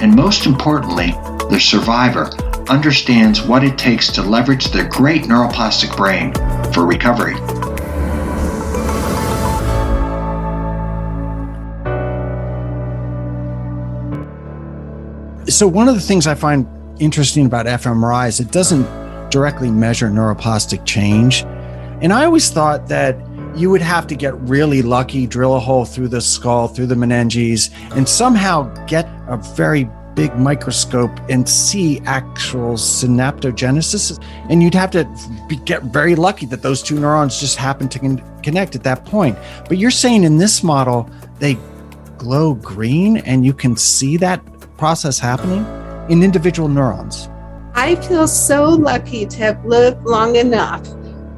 and most importantly, the survivor understands what it takes to leverage their great neuroplastic brain for recovery. So, one of the things I find interesting about fMRI is it doesn't directly measure neuroplastic change. And I always thought that you would have to get really lucky, drill a hole through the skull, through the meninges, and somehow get a very big microscope and see actual synaptogenesis. And you'd have to be, get very lucky that those two neurons just happen to con- connect at that point. But you're saying in this model, they glow green and you can see that process happening in individual neurons. I feel so lucky to have lived long enough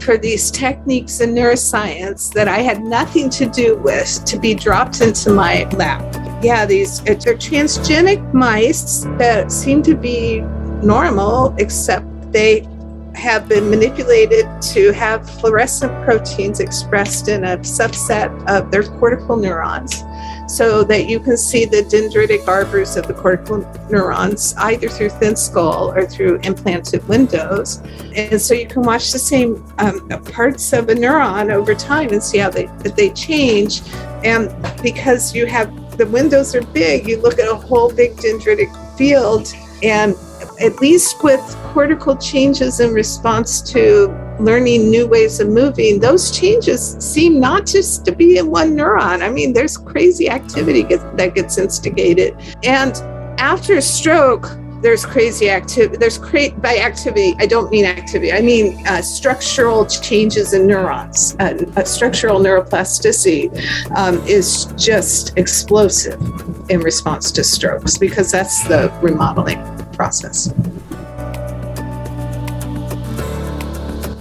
for these techniques in neuroscience that I had nothing to do with to be dropped into my lap. Yeah, these uh, are transgenic mice that seem to be normal, except they have been manipulated to have fluorescent proteins expressed in a subset of their cortical neurons so that you can see the dendritic arbors of the cortical neurons either through thin skull or through implanted windows. And so you can watch the same um, parts of a neuron over time and see how they, they change. And because you have the windows are big, you look at a whole big dendritic field and at least with cortical changes in response to learning new ways of moving, those changes seem not just to be in one neuron. I mean, there's crazy activity get, that gets instigated. And after a stroke, there's crazy activity. There's cra- by activity, I don't mean activity. I mean uh, structural changes in neurons. Uh, structural neuroplasticity um, is just explosive in response to strokes because that's the remodeling process.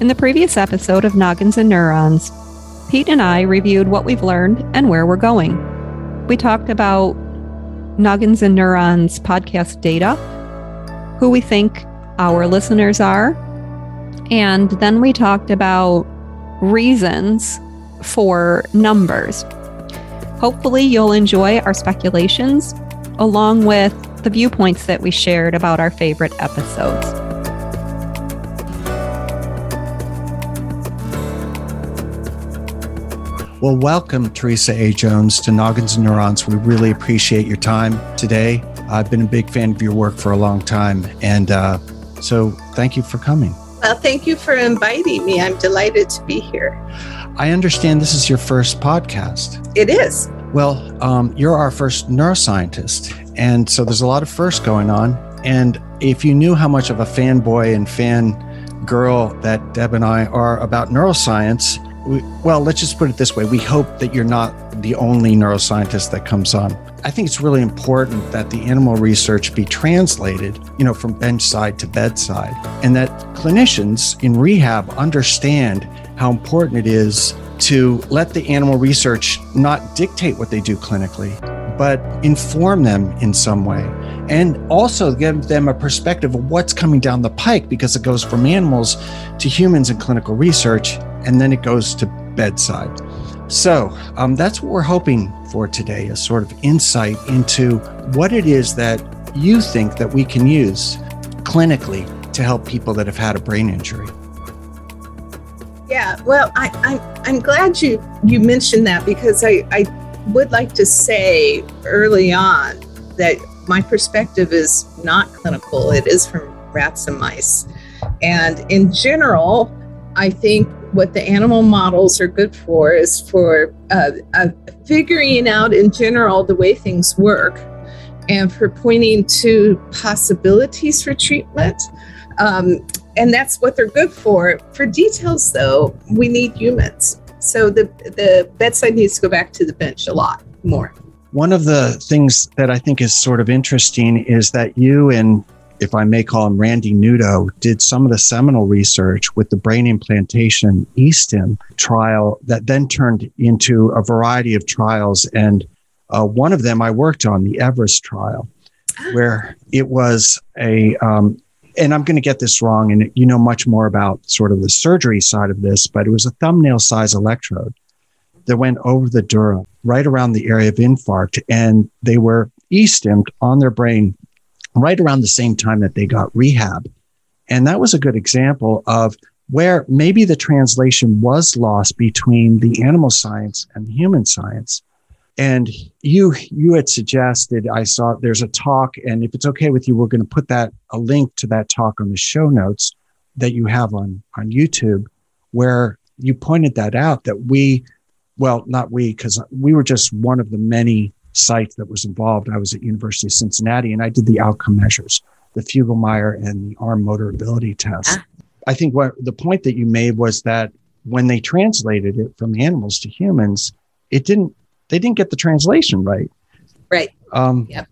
In the previous episode of Noggins and Neurons, Pete and I reviewed what we've learned and where we're going. We talked about Noggins and Neurons podcast data, who we think our listeners are, and then we talked about reasons for numbers. Hopefully, you'll enjoy our speculations along with the viewpoints that we shared about our favorite episodes. Well, welcome, Theresa A. Jones, to Noggins and Neurons. We really appreciate your time today. I've been a big fan of your work for a long time. And uh, so thank you for coming. Well, thank you for inviting me. I'm delighted to be here. I understand this is your first podcast. It is. Well, um, you're our first neuroscientist. And so there's a lot of firsts going on. And if you knew how much of a fanboy and fan girl that Deb and I are about neuroscience, we, well, let's just put it this way. We hope that you're not the only neuroscientist that comes on. I think it's really important that the animal research be translated, you know, from bench side to bedside, and that clinicians in rehab understand how important it is to let the animal research not dictate what they do clinically, but inform them in some way. and also give them a perspective of what's coming down the pike because it goes from animals to humans in clinical research and then it goes to bedside. So um, that's what we're hoping for today a sort of insight into what it is that you think that we can use clinically to help people that have had a brain injury. Yeah, well, I, I, I'm glad you, you mentioned that because I, I would like to say early on that my perspective is not clinical, it is from rats and mice. And in general, I think what the animal models are good for is for uh, uh, figuring out in general the way things work and for pointing to possibilities for treatment. Um, and that's what they're good for. For details, though, we need humans. So the, the bedside needs to go back to the bench a lot more. One of the things that I think is sort of interesting is that you and if I may call him Randy Nudo, did some of the seminal research with the brain implantation eSTIM trial that then turned into a variety of trials. And uh, one of them I worked on, the Everest trial, where it was a, um, and I'm going to get this wrong, and you know much more about sort of the surgery side of this, but it was a thumbnail size electrode that went over the dura right around the area of infarct, and they were e-stimmed on their brain right around the same time that they got rehab. And that was a good example of where maybe the translation was lost between the animal science and the human science. And you you had suggested I saw there's a talk, and if it's okay with you, we're going to put that a link to that talk on the show notes that you have on on YouTube, where you pointed that out that we, well, not we, because we were just one of the many site that was involved. I was at University of Cincinnati and I did the outcome measures, the Fugl-Meyer and the arm motor ability test. Ah. I think what the point that you made was that when they translated it from animals to humans, it didn't they didn't get the translation right. Right. Um, yep.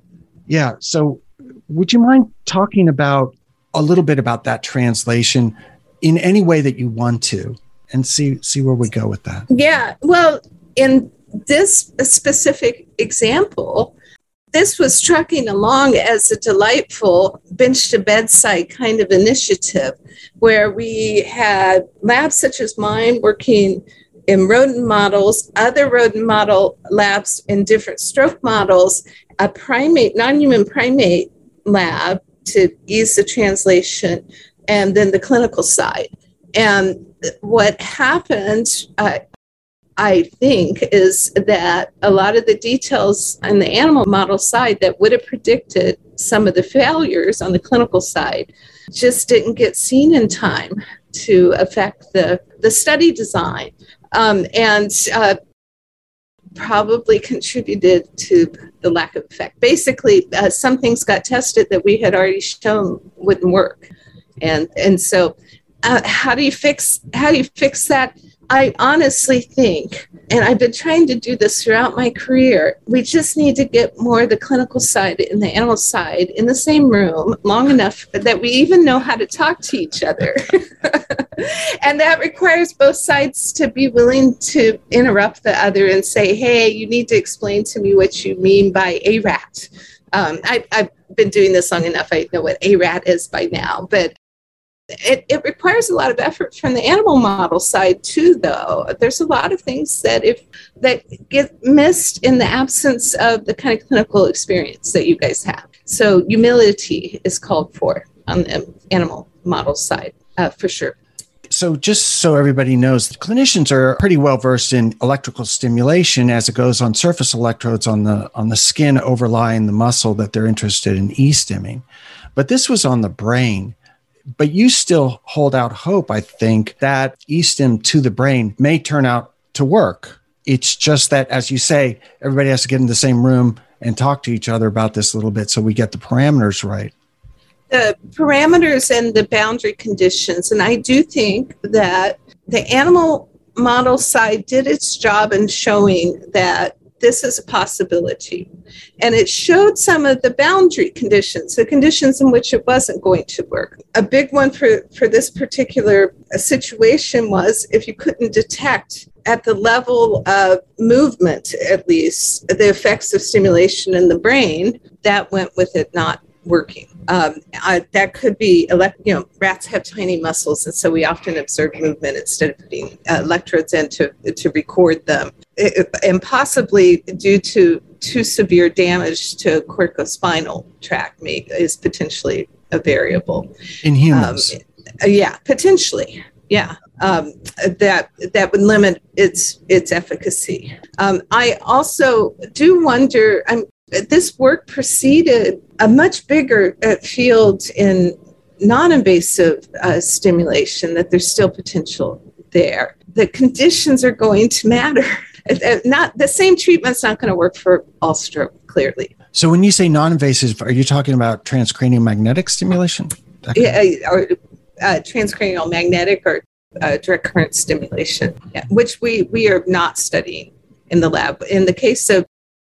Yeah. So would you mind talking about a little bit about that translation in any way that you want to and see see where we go with that? Yeah. Well, in this specific example, this was trucking along as a delightful bench to bedside kind of initiative where we had labs such as mine working in rodent models, other rodent model labs in different stroke models, a primate, non human primate lab to ease the translation, and then the clinical side. And what happened, uh, I think, is that a lot of the details on the animal model side that would have predicted some of the failures on the clinical side just didn't get seen in time to affect the, the study design. Um, and uh, probably contributed to the lack of effect. Basically, uh, some things got tested that we had already shown wouldn't work, and and so uh, how do you fix how do you fix that? I honestly think, and I've been trying to do this throughout my career, we just need to get more the clinical side and the animal side in the same room long enough that we even know how to talk to each other. and that requires both sides to be willing to interrupt the other and say, hey, you need to explain to me what you mean by a rat. Um, I, I've been doing this long enough. I know what a rat is by now, but it, it requires a lot of effort from the animal model side too though. There's a lot of things that if that get missed in the absence of the kind of clinical experience that you guys have. So humility is called for on the animal model side uh, for sure. So just so everybody knows clinicians are pretty well versed in electrical stimulation as it goes on surface electrodes on the on the skin overlying the muscle that they're interested in e-stimming. But this was on the brain but you still hold out hope, I think, that eSTIM to the brain may turn out to work. It's just that, as you say, everybody has to get in the same room and talk to each other about this a little bit so we get the parameters right. The parameters and the boundary conditions. And I do think that the animal model side did its job in showing that this is a possibility. And it showed some of the boundary conditions, the conditions in which it wasn't going to work. A big one for, for this particular uh, situation was if you couldn't detect at the level of movement, at least, the effects of stimulation in the brain, that went with it not working. Um, uh, that could be, elect- you know, rats have tiny muscles, and so we often observe movement instead of putting uh, electrodes in to, to record them. It, and possibly due to too severe damage to corticospinal tract may, is potentially a variable. In humans? Um, yeah, potentially. Yeah, um, that that would limit its its efficacy. Um, I also do wonder. I'm this work preceded a much bigger uh, field in non-invasive uh, stimulation. That there's still potential there. The conditions are going to matter. not the same treatment's not going to work for all stroke. Clearly. So when you say non-invasive, are you talking about transcranial magnetic stimulation? Yeah, or uh, transcranial magnetic or uh, direct current stimulation, yeah, which we we are not studying in the lab. In the case of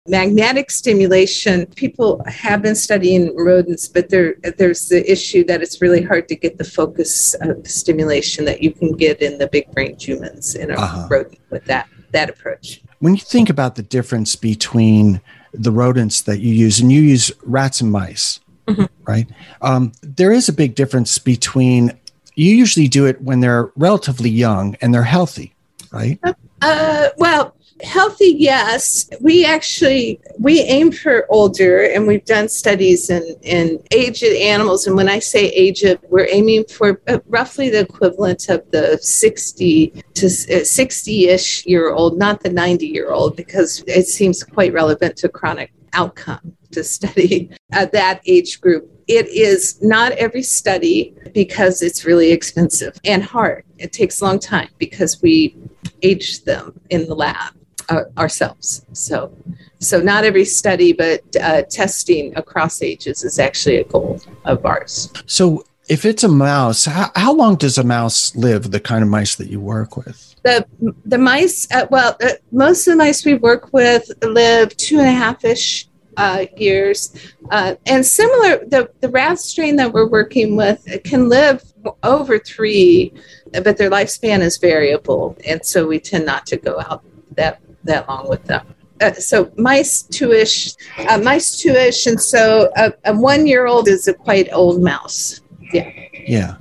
magnetic stimulation, people have been studying rodents, but there there's the issue that it's really hard to get the focus of stimulation that you can get in the big brain humans in a uh-huh. rodent with that that approach. When you think about the difference between the rodents that you use, and you use rats and mice, mm-hmm. right? Um, there is a big difference between you usually do it when they're relatively young and they're healthy, right? Uh, well, healthy, yes. We actually we aim for older, and we've done studies in in aged animals. And when I say aged, we're aiming for uh, roughly the equivalent of the sixty to sixty ish year old, not the ninety year old, because it seems quite relevant to chronic outcome to study at that age group. It is not every study because it's really expensive and hard. It takes a long time because we age them in the lab uh, ourselves. So, so not every study, but uh, testing across ages is actually a goal of ours. So, if it's a mouse, how, how long does a mouse live? The kind of mice that you work with? The the mice, uh, well, uh, most of the mice we work with live two and a half ish uh, years. Uh, and similar, the, the rat strain that we're working with can live over three, but their lifespan is variable. And so we tend not to go out that that long with them. Uh, so mice two-ish, uh, mice two-ish, and so a, a one-year-old is a quite old mouse. Yeah. Yeah.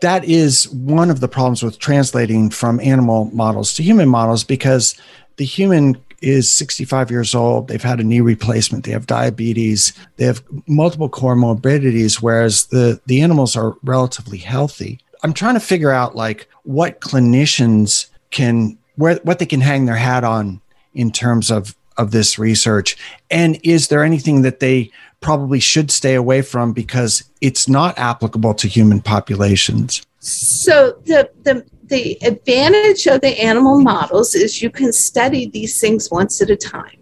That is one of the problems with translating from animal models to human models because the human is 65 years old. They've had a knee replacement. They have diabetes. They have multiple comorbidities, whereas the, the animals are relatively healthy. I'm trying to figure out like what clinicians can where what they can hang their hat on in terms of of this research. And is there anything that they probably should stay away from because it's not applicable to human populations? So the the the advantage of the animal models is you can study these things once at a time.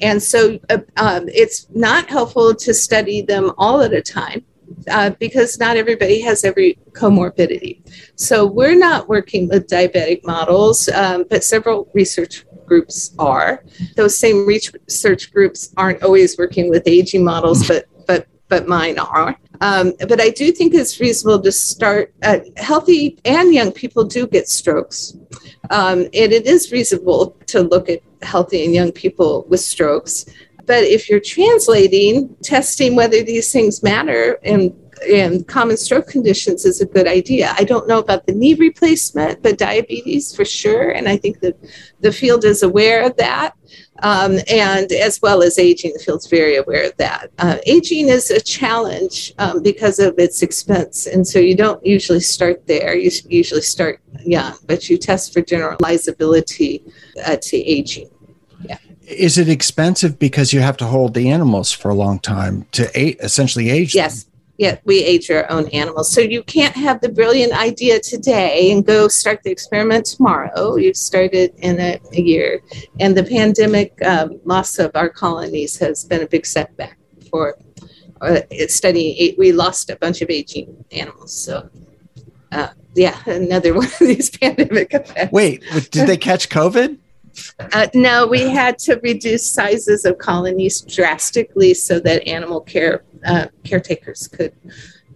And so uh, um, it's not helpful to study them all at a time uh, because not everybody has every comorbidity. So we're not working with diabetic models, um, but several research groups are. Those same research groups aren't always working with aging models, but but but mine are. Um, but I do think it's reasonable to start. Uh, healthy and young people do get strokes, um, and it is reasonable to look at healthy and young people with strokes. But if you're translating, testing whether these things matter in, in common stroke conditions is a good idea. I don't know about the knee replacement, but diabetes for sure. And I think that the field is aware of that. Um, and as well as aging, the field's very aware of that. Uh, aging is a challenge um, because of its expense, and so you don't usually start there. You usually start young, but you test for generalizability uh, to aging is it expensive because you have to hold the animals for a long time to a- essentially age yes. Them? yeah we age our own animals. So you can't have the brilliant idea today and go start the experiment tomorrow. You've started in a, a year. And the pandemic um, loss of our colonies has been a big setback for uh, studying we lost a bunch of aging animals. So uh, yeah another one of these pandemic effects. Wait did they catch covid uh, no, we had to reduce sizes of colonies drastically so that animal care uh, caretakers could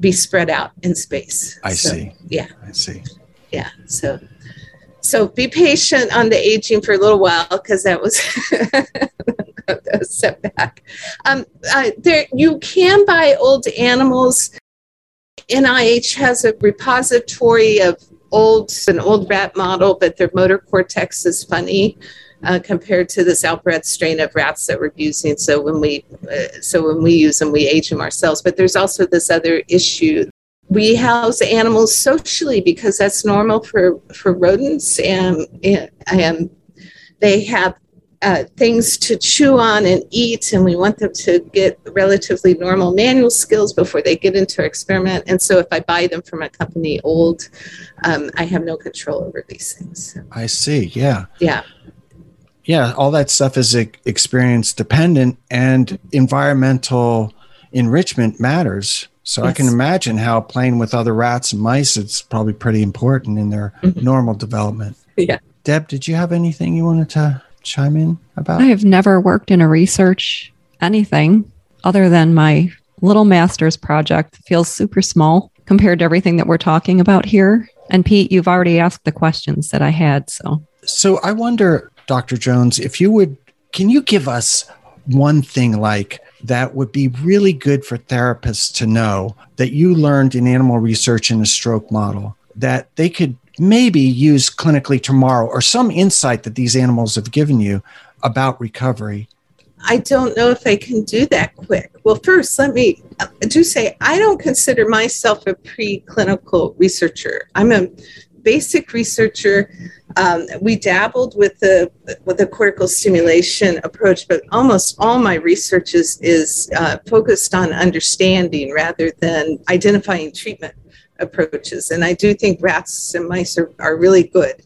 be spread out in space. I so, see. Yeah. I see. Yeah. So, so be patient on the aging for a little while because that was a setback. Um, uh, there, you can buy old animals. NIH has a repository of old an old rat model, but their motor cortex is funny. Uh, compared to this outbred strain of rats that we're using. So when we uh, so when we use them, we age them ourselves. But there's also this other issue. We house animals socially because that's normal for for rodents, and and they have uh, things to chew on and eat, and we want them to get relatively normal manual skills before they get into our experiment. And so, if I buy them from a company old, um, I have no control over these things. I see. Yeah. Yeah. Yeah. All that stuff is experience dependent, and environmental enrichment matters. So yes. I can imagine how playing with other rats and mice is probably pretty important in their mm-hmm. normal development. Yeah. Deb, did you have anything you wanted to chime in about? I have never worked in a research anything other than my little master's project. It feels super small compared to everything that we're talking about here. And Pete, you've already asked the questions that I had. So, so I wonder, Dr. Jones, if you would, can you give us one thing like that would be really good for therapists to know that you learned in animal research in a stroke model that they could maybe use clinically tomorrow or some insight that these animals have given you about recovery? I don't know if I can do that quick. Well, first, let me do say I don't consider myself a preclinical researcher. I'm a basic researcher. Um, we dabbled with the with the cortical stimulation approach, but almost all my research is is uh, focused on understanding rather than identifying treatment approaches. And I do think rats and mice are, are really good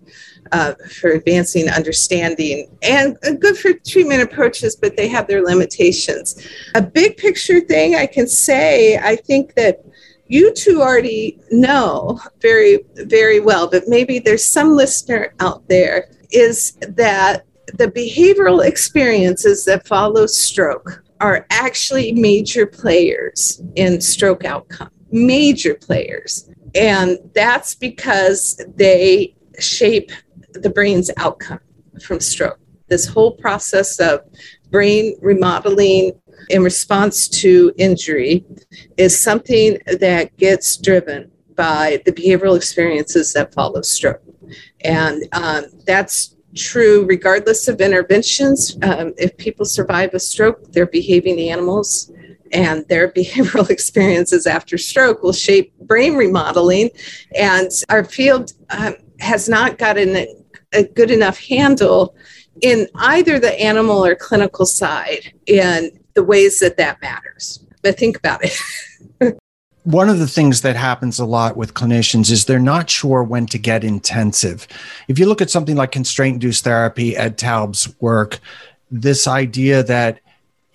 uh, for advancing understanding and good for treatment approaches, but they have their limitations. A big picture thing I can say, I think that you two already know very, very well, but maybe there's some listener out there, is that the behavioral experiences that follow stroke are actually major players in stroke outcome major players. And that's because they shape the brain's outcome from stroke. This whole process of brain remodeling in response to injury is something that gets driven by the behavioral experiences that follow stroke. And um, that's true regardless of interventions. Um, if people survive a stroke, they're behaving animals and their behavioral experiences after stroke will shape brain remodeling. And our field um, has not gotten a, good enough handle in either the animal or clinical side in the ways that that matters. But think about it. one of the things that happens a lot with clinicians is they're not sure when to get intensive. If you look at something like constraint induced therapy, Ed Taub's work, this idea that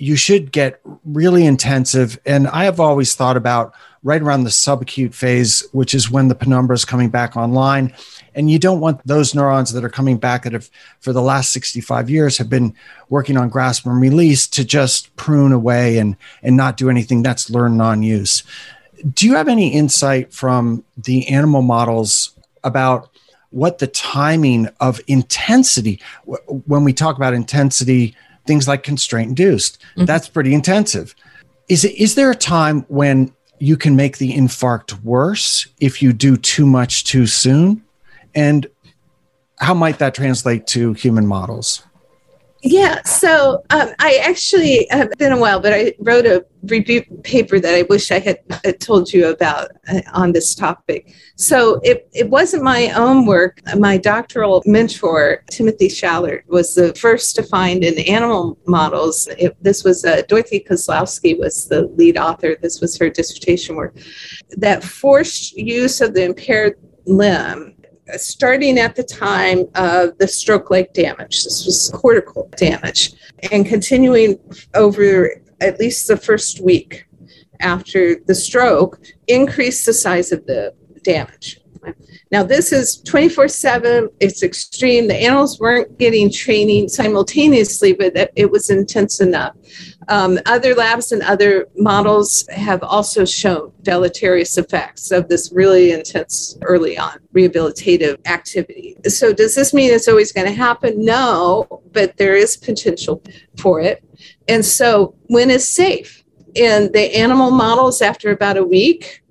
you should get really intensive. And I have always thought about right around the subacute phase, which is when the penumbra is coming back online. And you don't want those neurons that are coming back that have, for the last 65 years, have been working on grasp and release to just prune away and, and not do anything. That's learn non use. Do you have any insight from the animal models about what the timing of intensity, when we talk about intensity, things like constraint induced. Mm-hmm. That's pretty intensive. Is it is there a time when you can make the infarct worse if you do too much too soon? And how might that translate to human models? Yeah, so um, I actually have been a while, but I wrote a review paper that I wish I had, had told you about uh, on this topic. So it, it wasn't my own work. My doctoral mentor, Timothy Schallert, was the first to find in animal models. It, this was uh, Dorothy Kozlowski was the lead author. This was her dissertation work. That forced use of the impaired limb starting at the time of the stroke like damage. This was cortical damage, and continuing over at least the first week after the stroke, increased the size of the damage. Now, this is 24 7. It's extreme. The animals weren't getting training simultaneously, but it was intense enough. Um, other labs and other models have also shown deleterious effects of this really intense early on rehabilitative activity. So, does this mean it's always going to happen? No, but there is potential for it. And so, when is safe? In the animal models, after about a week,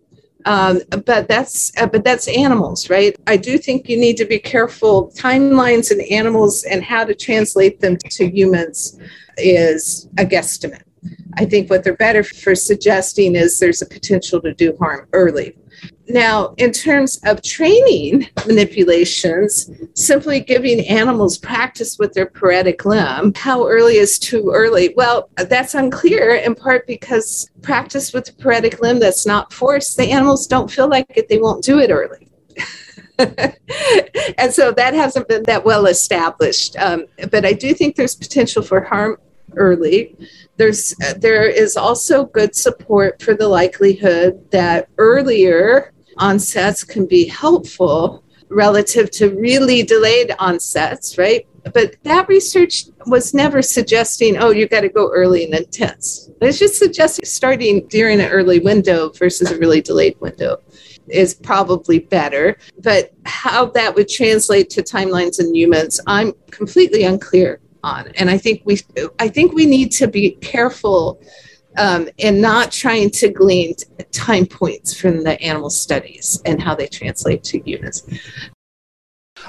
um, but that's uh, but that's animals right i do think you need to be careful timelines in animals and how to translate them to humans is a guesstimate i think what they're better for suggesting is there's a potential to do harm early now, in terms of training manipulations, simply giving animals practice with their paretic limb, how early is too early? Well, that's unclear in part because practice with the paretic limb that's not forced, the animals don't feel like it, they won't do it early. and so that hasn't been that well established. Um, but I do think there's potential for harm early. There's there is also good support for the likelihood that earlier onsets can be helpful relative to really delayed onsets, right? But that research was never suggesting, oh, you got to go early and intense. It's just suggesting starting during an early window versus a really delayed window is probably better. But how that would translate to timelines in humans, I'm completely unclear on. And I think we, I think we need to be careful um, and not trying to glean time points from the animal studies and how they translate to humans.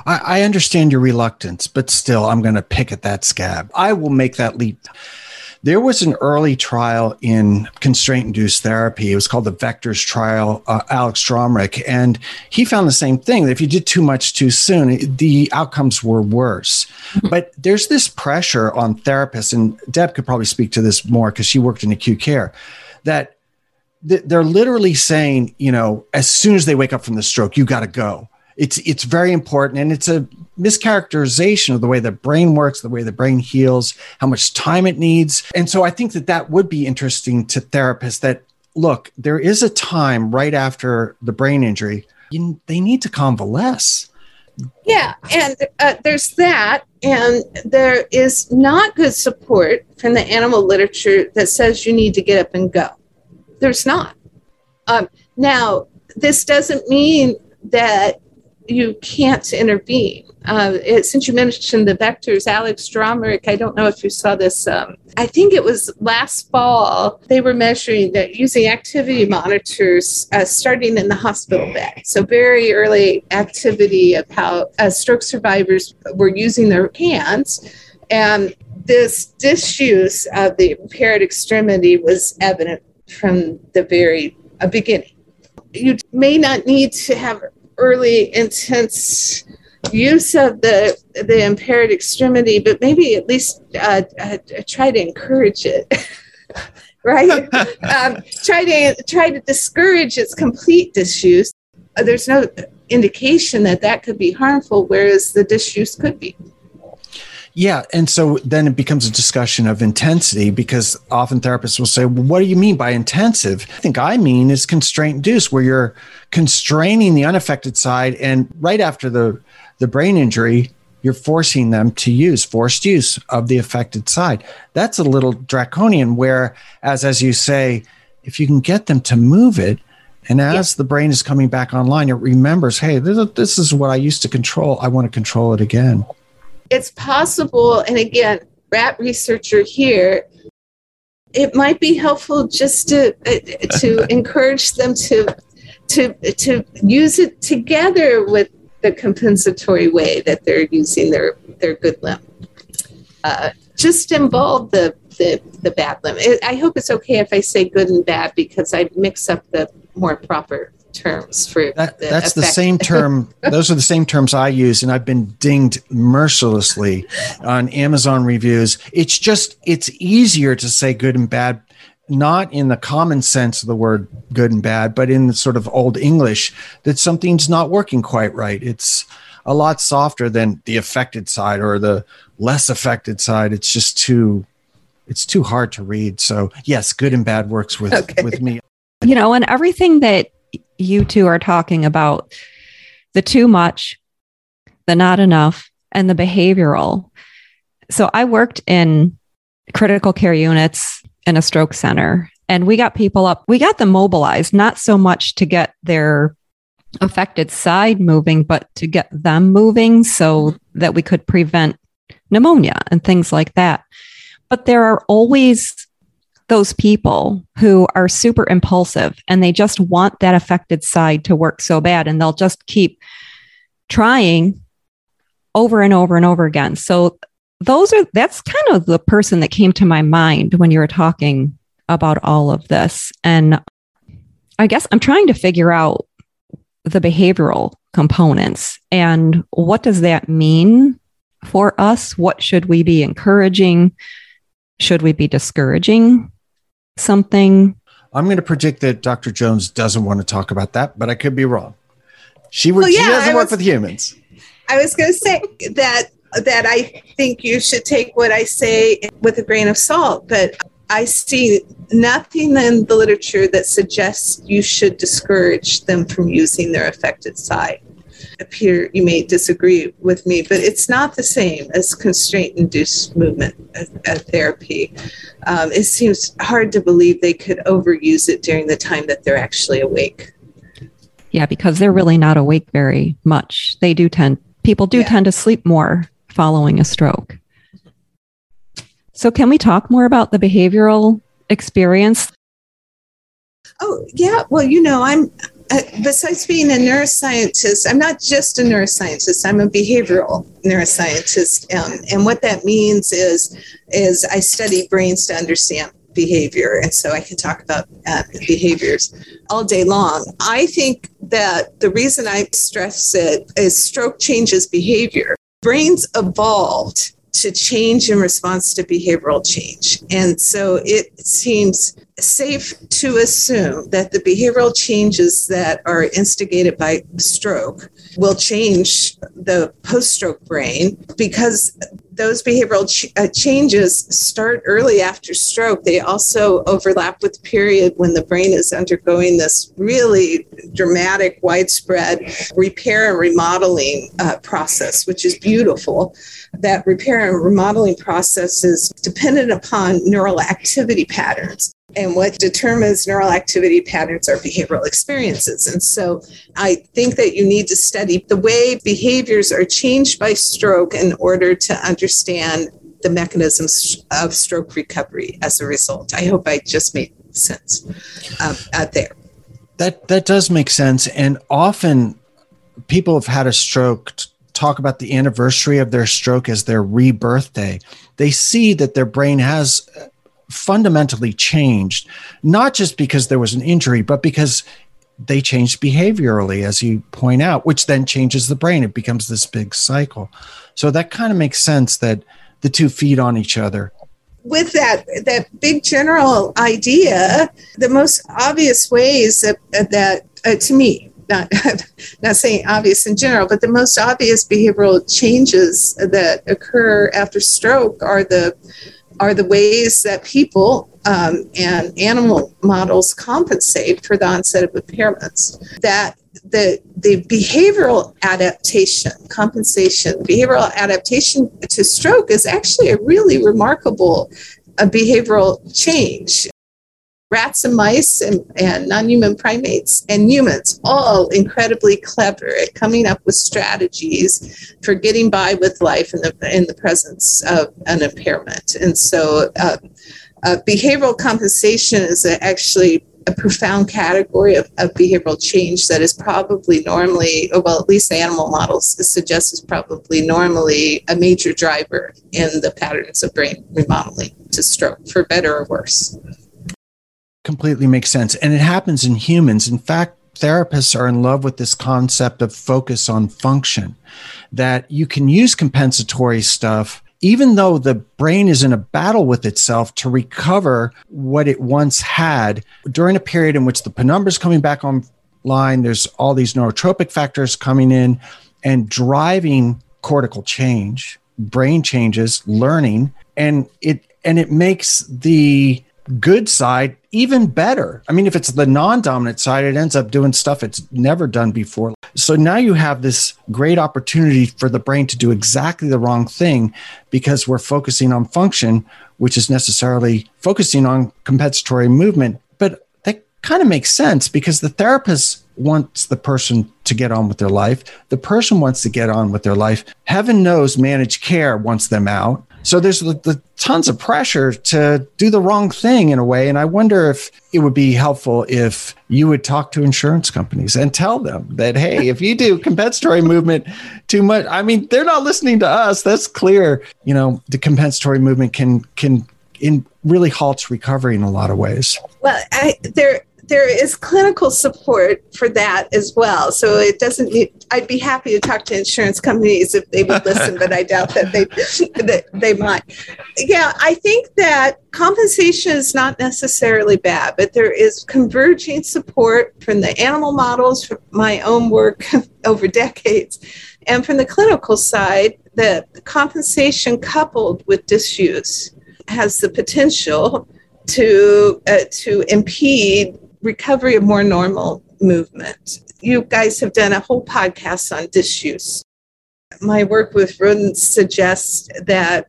I, I understand your reluctance, but still, I'm going to pick at that scab. I will make that leap. There was an early trial in constraint induced therapy. It was called the Vectors trial, uh, Alex Dromerick. And he found the same thing that if you did too much too soon, the outcomes were worse. Mm-hmm. But there's this pressure on therapists, and Deb could probably speak to this more because she worked in acute care, that they're literally saying, you know, as soon as they wake up from the stroke, you got to go it's it's very important and it's a mischaracterization of the way the brain works the way the brain heals how much time it needs. And so i think that that would be interesting to therapists that look there is a time right after the brain injury you, they need to convalesce. Yeah and uh, there's that and there is not good support from the animal literature that says you need to get up and go. There's not. Um, now this doesn't mean that you can't intervene. Uh, it, since you mentioned the vectors, Alex Dromerick, I don't know if you saw this. Um, I think it was last fall. They were measuring that using activity monitors uh, starting in the hospital bed. So very early activity of how uh, stroke survivors were using their hands, and this disuse of the impaired extremity was evident from the very uh, beginning. You may not need to have early intense use of the the impaired extremity, but maybe at least uh, uh, try to encourage it. right? um, try to try to discourage its complete disuse. Uh, there's no indication that that could be harmful, whereas the disuse could be. Yeah. And so then it becomes a discussion of intensity because often therapists will say, well, what do you mean by intensive? I think I mean is constraint induced, where you're constraining the unaffected side. And right after the, the brain injury, you're forcing them to use forced use of the affected side. That's a little draconian, whereas, as you say, if you can get them to move it, and as the brain is coming back online, it remembers, hey, this, this is what I used to control. I want to control it again it's possible, and again, rat researcher here, it might be helpful just to uh, to encourage them to to to use it together with the compensatory way that they're using their their good limb. Uh, just involve the the the bad limb. I hope it's okay if I say good and bad because I mix up the more proper terms for that, the that's effect. the same term those are the same terms i use and i've been dinged mercilessly on amazon reviews. It's just it's easier to say good and bad not in the common sense of the word good and bad but in the sort of old english that something's not working quite right. It's a lot softer than the affected side or the less affected side. It's just too it's too hard to read. So yes good and bad works with okay. with me. You know and everything that you two are talking about the too much, the not enough, and the behavioral. So I worked in critical care units in a stroke center and we got people up, we got them mobilized, not so much to get their affected side moving, but to get them moving so that we could prevent pneumonia and things like that. But there are always those people who are super impulsive and they just want that affected side to work so bad and they'll just keep trying over and over and over again. So those are that's kind of the person that came to my mind when you were talking about all of this. And I guess I'm trying to figure out the behavioral components and what does that mean for us? What should we be encouraging? Should we be discouraging something? I'm going to predict that Dr. Jones doesn't want to talk about that, but I could be wrong. She, well, yeah, doesn't work with humans. I was going to say that that I think you should take what I say with a grain of salt, but I see nothing in the literature that suggests you should discourage them from using their affected side. Peter, you may disagree with me, but it's not the same as constraint induced movement therapy. Um, it seems hard to believe they could overuse it during the time that they're actually awake. Yeah, because they're really not awake very much. They do tend, people do yeah. tend to sleep more following a stroke. So, can we talk more about the behavioral experience? Oh, yeah. Well, you know, I'm uh, besides being a neuroscientist, I'm not just a neuroscientist. I'm a behavioral neuroscientist, um, and what that means is is I study brains to understand behavior, and so I can talk about uh, behaviors all day long. I think that the reason I stress it is stroke changes behavior. Brains evolved to change in response to behavioral change. And so it seems safe to assume that the behavioral changes that are instigated by stroke will change the post stroke brain because those behavioral ch- uh, changes start early after stroke. They also overlap with the period when the brain is undergoing this really dramatic, widespread repair and remodeling uh, process, which is beautiful. That repair and remodeling process is dependent upon neural activity patterns. And what determines neural activity patterns are behavioral experiences. And so I think that you need to study the way behaviors are changed by stroke in order to understand the mechanisms of stroke recovery as a result. I hope I just made sense um, out there. That that does make sense, and often people have had a stroke talk about the anniversary of their stroke as their rebirth day. They see that their brain has fundamentally changed, not just because there was an injury, but because they changed behaviorally, as you point out, which then changes the brain. It becomes this big cycle. So that kind of makes sense that the two feed on each other. With that that big general idea, the most obvious ways that, that uh, to me, not not saying obvious in general, but the most obvious behavioral changes that occur after stroke are the are the ways that people um, and animal models compensate for the onset of impairments. That the the behavioral adaptation, compensation, behavioral adaptation to stroke is actually a really remarkable uh, behavioral change rats and mice and, and non-human primates and humans all incredibly clever at coming up with strategies for getting by with life in the in the presence of an impairment. And so uh, uh, behavioral compensation is a, actually a profound category of, of, behavioral change that is probably normally, well, at least animal models suggest is probably normally a major driver in the patterns of brain remodeling to stroke, for better or worse completely makes sense. And it happens in humans. In fact, therapists are in love with this concept of focus on function, that you can use compensatory stuff. Even though the brain is in a battle with itself to recover what it once had during a period in which the penumbra is coming back online, there's all these neurotrophic factors coming in and driving cortical change, brain changes, learning, and it and it makes the good side even better. I mean, if it's the non dominant side, it ends up doing stuff it's never done before. So now you have this great opportunity for the brain to do exactly the wrong thing because we're focusing on function, which is necessarily focusing on compensatory movement. But that kind of makes sense because the therapist wants the person to get on with their life. The person wants to get on with their life. Heaven knows managed care wants them out. So there's the, tons of pressure to do the wrong thing in a way. And I wonder if it would be helpful if you would talk to insurance companies and tell them that, hey, if you do compensatory movement too much, I mean, they're not listening to us. That's clear. You know, the compensatory movement can can in really halts recovery in a lot of ways. Well, I, there there is clinical support for that as well. So it doesn't need, I'd be happy to talk to insurance companies if they would listen, but I doubt that they, that they might. Yeah, I think that compensation is not necessarily bad, but there is converging support from the animal models, from my own work over decades, and from the clinical side, the compensation coupled with disuse has the potential to uh, to impede recovery of more normal movement. You guys have done a whole podcast on disuse. My work with rodents suggests that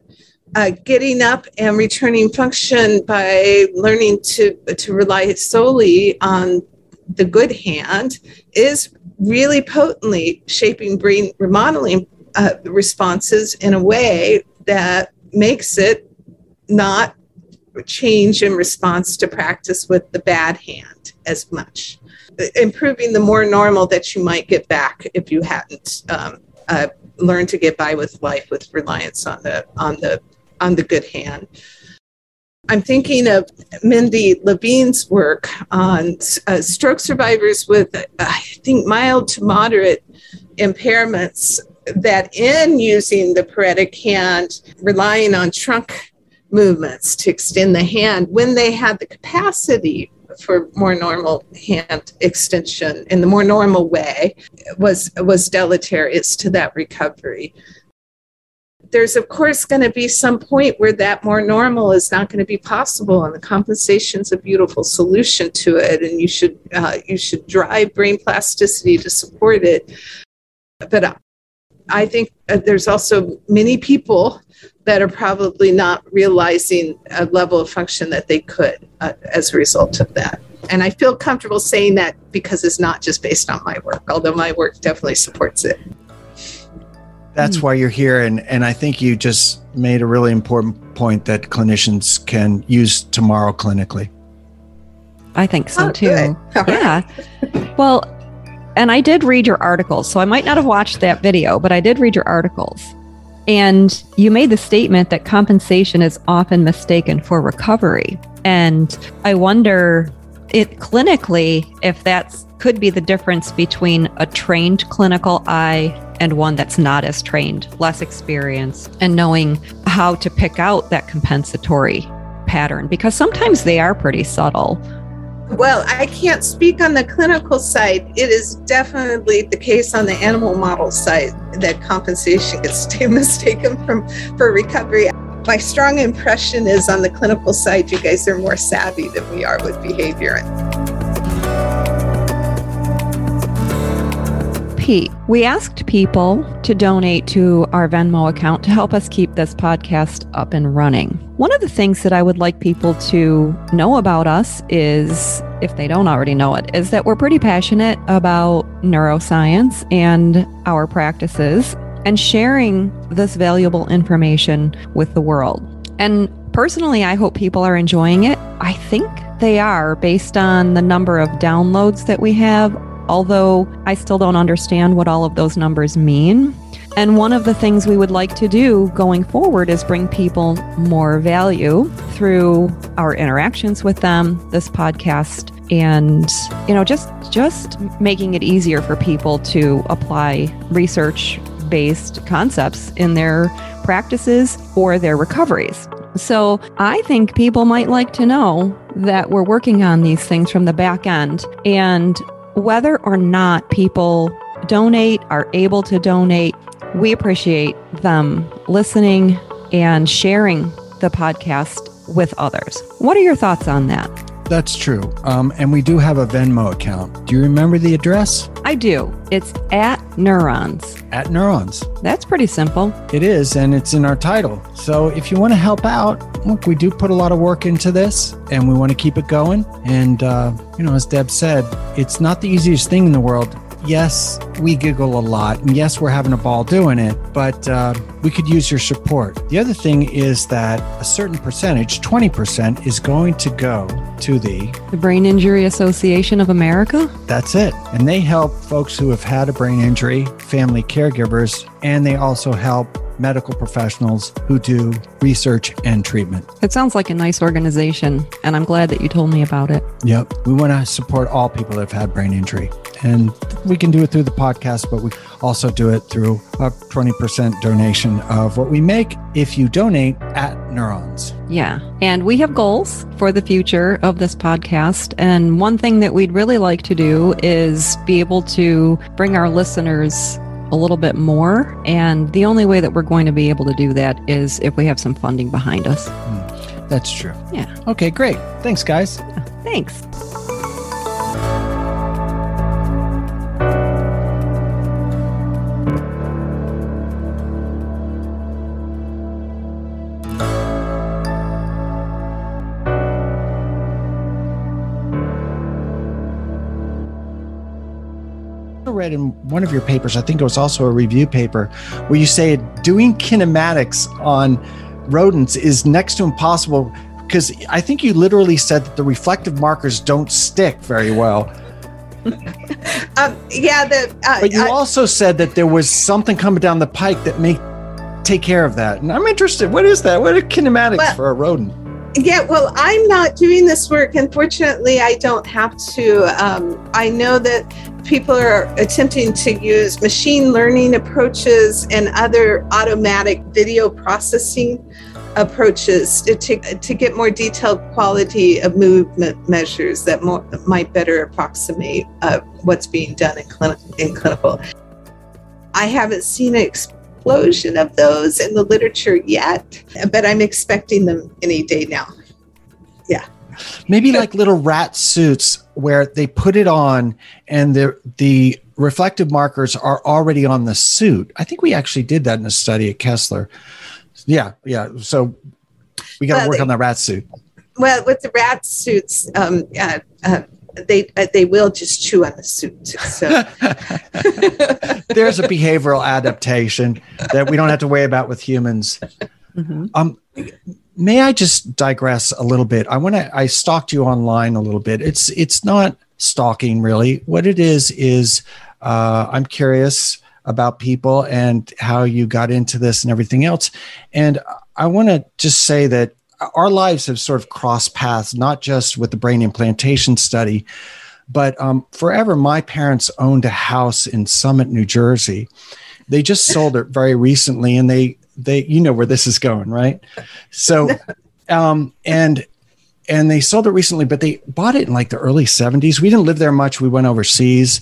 uh, getting up and returning function by learning to, to rely solely on the good hand is really potently shaping brain remodeling uh, responses in a way that makes it not change in response to practice with the bad hand as much, improving the more normal that you might get back if you hadn't um, uh, learned to get by with life with reliance on the on the on the good hand. I'm thinking of Mindy Levin's work on uh, stroke survivors with, I think, mild to moderate impairments that in using the paretic hand, relying on trunk movements to extend the hand when they had the capacity for more normal hand extension in the more normal way was was deleterious to that recovery. There's of course going to be some point where that more normal is not going to be possible and the compensation is a beautiful solution to it and you should uh, you should drive brain plasticity to support it. But i think uh, there's also many people that are probably not realizing a level of function that they could uh, as a result of that. And I feel comfortable saying that because it's not just based on my work, although my work definitely supports it. That's why you're here. And, and I think you just made a really important point that clinicians can use tomorrow clinically. I think so oh, too. Yeah. well, and I did read your articles. So I might not have watched that video, but I did read your articles. And you made the statement that compensation is often mistaken for recovery. And I wonder it clinically if that could be the difference between a trained clinical eye and one that's not as trained, less experienced, and knowing how to pick out that compensatory pattern because sometimes they are pretty subtle. Well, I can't speak on the clinical side. It is definitely the case on the animal model side that compensation gets mistaken from for recovery. My strong impression is on the clinical side, you guys are more savvy than we are with behavior. We asked people to donate to our Venmo account to help us keep this podcast up and running. One of the things that I would like people to know about us is, if they don't already know it, is that we're pretty passionate about neuroscience and our practices and sharing this valuable information with the world. And personally, I hope people are enjoying it. I think they are based on the number of downloads that we have although I still don't understand what all of those numbers mean. And one of the things we would like to do going forward is bring people more value through our interactions with them, this podcast, and you know just just making it easier for people to apply research based concepts in their practices or their recoveries. So, I think people might like to know that we're working on these things from the back end and whether or not people donate, are able to donate, we appreciate them listening and sharing the podcast with others. What are your thoughts on that? That's true. Um, and we do have a Venmo account. Do you remember the address? I do. It's at Neurons. At Neurons. That's pretty simple. It is, and it's in our title. So if you want to help out, look, we do put a lot of work into this and we want to keep it going. And, uh, you know, as Deb said, it's not the easiest thing in the world yes, we giggle a lot. And yes, we're having a ball doing it, but uh, we could use your support. The other thing is that a certain percentage, 20%, is going to go to the The Brain Injury Association of America? That's it. And they help folks who have had a brain injury, family caregivers, and they also help medical professionals who do research and treatment. It sounds like a nice organization, and I'm glad that you told me about it. Yep. We want to support all people that have had brain injury. And we can do it through the podcast, but we also do it through a 20% donation of what we make if you donate at Neurons. Yeah. And we have goals for the future of this podcast. And one thing that we'd really like to do is be able to bring our listeners a little bit more. And the only way that we're going to be able to do that is if we have some funding behind us. Hmm. That's true. Yeah. Okay, great. Thanks, guys. Thanks. Read in one of your papers, I think it was also a review paper, where you say doing kinematics on rodents is next to impossible because I think you literally said that the reflective markers don't stick very well. um, yeah, the, uh, but you also said that there was something coming down the pike that may take care of that. And I'm interested. What is that? What are kinematics well, for a rodent? Yeah, well, I'm not doing this work. Unfortunately, I don't have to. Um, I know that people are attempting to use machine learning approaches and other automatic video processing approaches to, to, get more detailed quality of movement measures that more, might better approximate uh, what's being done in, in clinical. I haven't seen an explosion of those in the literature yet, but I'm expecting them any day now. Yeah. Maybe like little rat suits where they put it on and the the reflective markers are already on the suit. I think we actually did that in a study at Kessler. Yeah, yeah. So we got to well, work they, on the rat suit. Well, with the rat suits, um, uh, uh, they uh, they will just chew on the suit. So. There's a behavioral adaptation that we don't have to worry about with humans. Mm-hmm. Um, may I just digress a little bit? I want to. I stalked you online a little bit. It's it's not stalking really. What it is is uh, I'm curious about people and how you got into this and everything else. And I want to just say that our lives have sort of crossed paths, not just with the brain implantation study, but um, forever. My parents owned a house in Summit, New Jersey. They just sold it very recently, and they they you know where this is going right? So um and and they sold it recently but they bought it in like the early 70s we didn't live there much. We went overseas.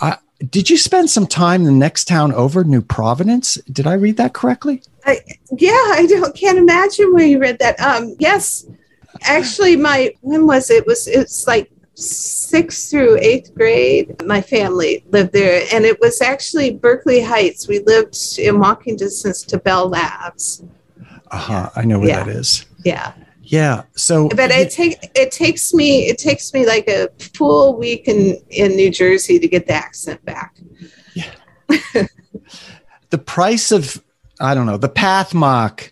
Uh, did you spend some time in the next town over new providence? Did i read that correctly? I, yeah i don't can't imagine where you read that. Um yes. Actually my when was it, it was it's like sixth through eighth grade, my family lived there, and it was actually Berkeley Heights. We lived in walking distance to Bell Labs. Uh huh. I know where yeah. that is. Yeah. Yeah. So, but it take it takes me it takes me like a full week in in New Jersey to get the accent back. Yeah. the price of I don't know the Pathmark.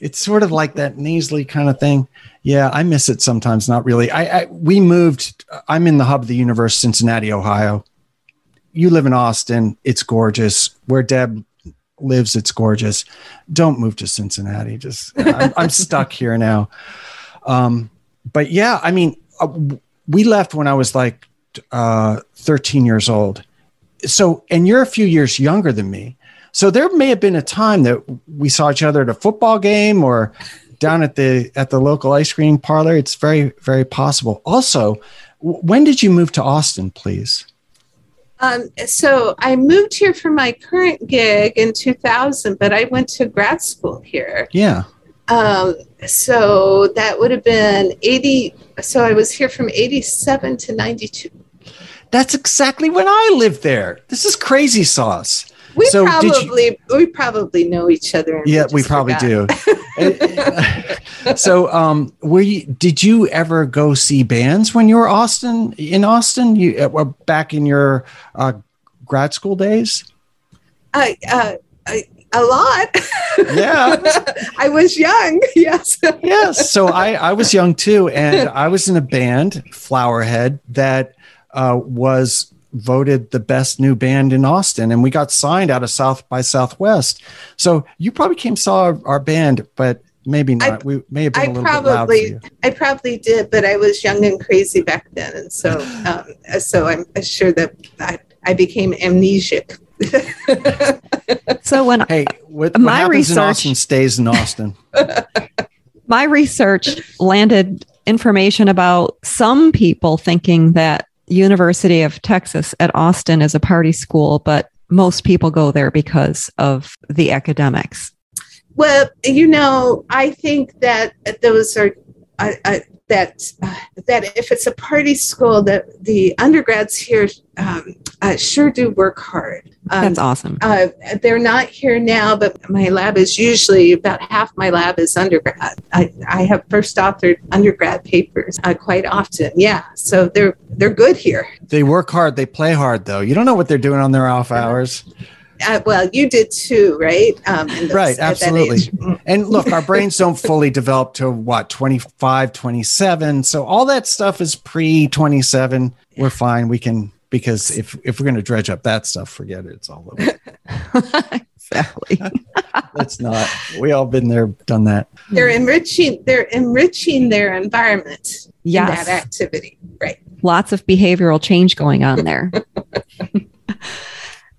It's sort of like that nasally kind of thing. Yeah, I miss it sometimes. Not really. I, I we moved. I'm in the hub of the universe, Cincinnati, Ohio. You live in Austin. It's gorgeous. Where Deb lives, it's gorgeous. Don't move to Cincinnati. Just I'm, I'm stuck here now. Um, but yeah, I mean, uh, we left when I was like uh, 13 years old. So, and you're a few years younger than me. So there may have been a time that we saw each other at a football game or down at the at the local ice cream parlor. It's very very possible. Also, when did you move to Austin, please? Um, so I moved here for my current gig in 2000, but I went to grad school here. Yeah. Um, so that would have been 80. So I was here from 87 to 92. That's exactly when I lived there. This is crazy sauce. We So did you- probably we probably know each other. Yeah, we just probably forgot. do. so, um, were you? Did you ever go see bands when you were Austin in Austin? You uh, were back in your uh, grad school days? I, uh, I, a lot. Yeah. I was young. Yes. yes. So I, I was young too, and I was in a band, Flowerhead, that uh, was voted the best new band in Austin, and we got signed out of South by Southwest. So you probably came saw our, our band, but maybe I- not. we may have been I a little bit loud for probably, you. I probably did, but I was young and crazy back then, and so, um, so I'm sure that I, I became amnesic. So when Hey, what, what My happens in research- Austin stays in Austin. my research landed information about some people thinking that University of Texas at Austin is a party school, but most people go there because of the academics. Well, you know, I think that those are I, I, that uh, that if it's a party school, that the undergrads here um, uh, sure do work hard. Um, That's awesome. uh, they're not here now, but my lab is usually about half my lab is undergrad. I, I have first authored undergrad papers uh, quite often. Yeah, so they're they're good here. They work hard. They play hard, though. You don't know what they're doing on their off hours. Uh, well, you did too, right? Um, in those- Right, absolutely. Mm. And look, our brains don't fully develop to what, 25, 27. So all that stuff is pre 27. We're fine. We can, because if, if we're going to dredge up that stuff, forget it. It's all over. exactly. Let's not. We all been there, done that. They're enriching. They're enriching their environment in Yes. that activity, right? Lots of behavioral change going on there.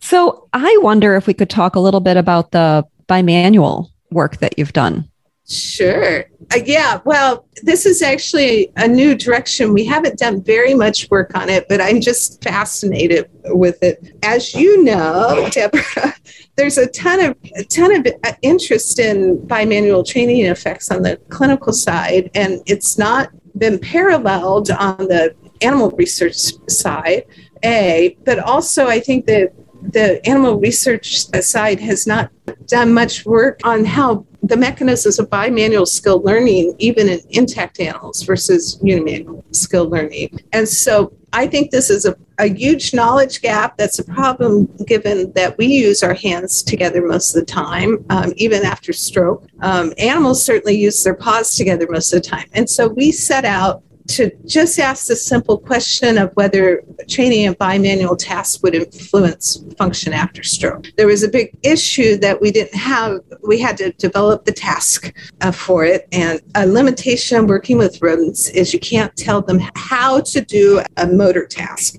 so I wonder if we could talk a little bit about the bimanual work that you've done. Sure. Uh, yeah. Well, this is actually a new direction. We haven't done very much work on it, but I'm just fascinated with it. As you know, Deborah, there's a ton of a ton of uh, interest in bimanual training effects on the clinical side, and it's not been paralleled on the animal research side. A, but also I think that the animal research side has not done much work on how the mechanisms of bimanual skill learning, even in intact animals versus unimanual skill learning. And so I think this is a, a huge knowledge gap that's a problem given that we use our hands together most of the time, um, even after stroke. Um, animals certainly use their paws together most of the time. And so we set out to just ask the simple question of whether training a bimanual task would influence function after stroke. There was a big issue that we didn't have, we had to develop the task uh, for it. And a limitation working with rodents is you can't tell them how to do a motor task.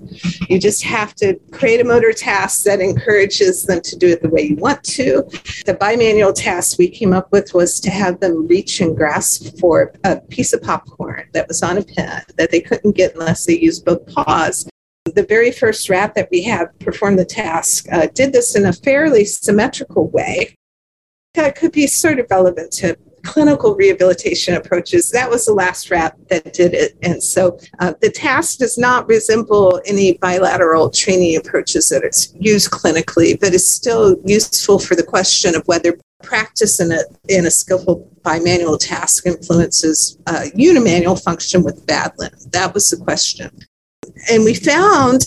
You just have to create a motor task that encourages them to do it the way you want to. The bimanual task we came up with was to have them reach and grasp for a piece of popcorn that was on a pin that they couldn't get unless they used both paws. The very first rat that we had perform the task uh, did this in a fairly symmetrical way. That could be sort of relevant to clinical rehabilitation approaches. That was the last rat that did it. And so uh, the task does not resemble any bilateral training approaches that are used clinically, but is still useful for the question of whether practice in a, in a skillful bimanual task influences uh, unimanual function with bad limb. That was the question. And we found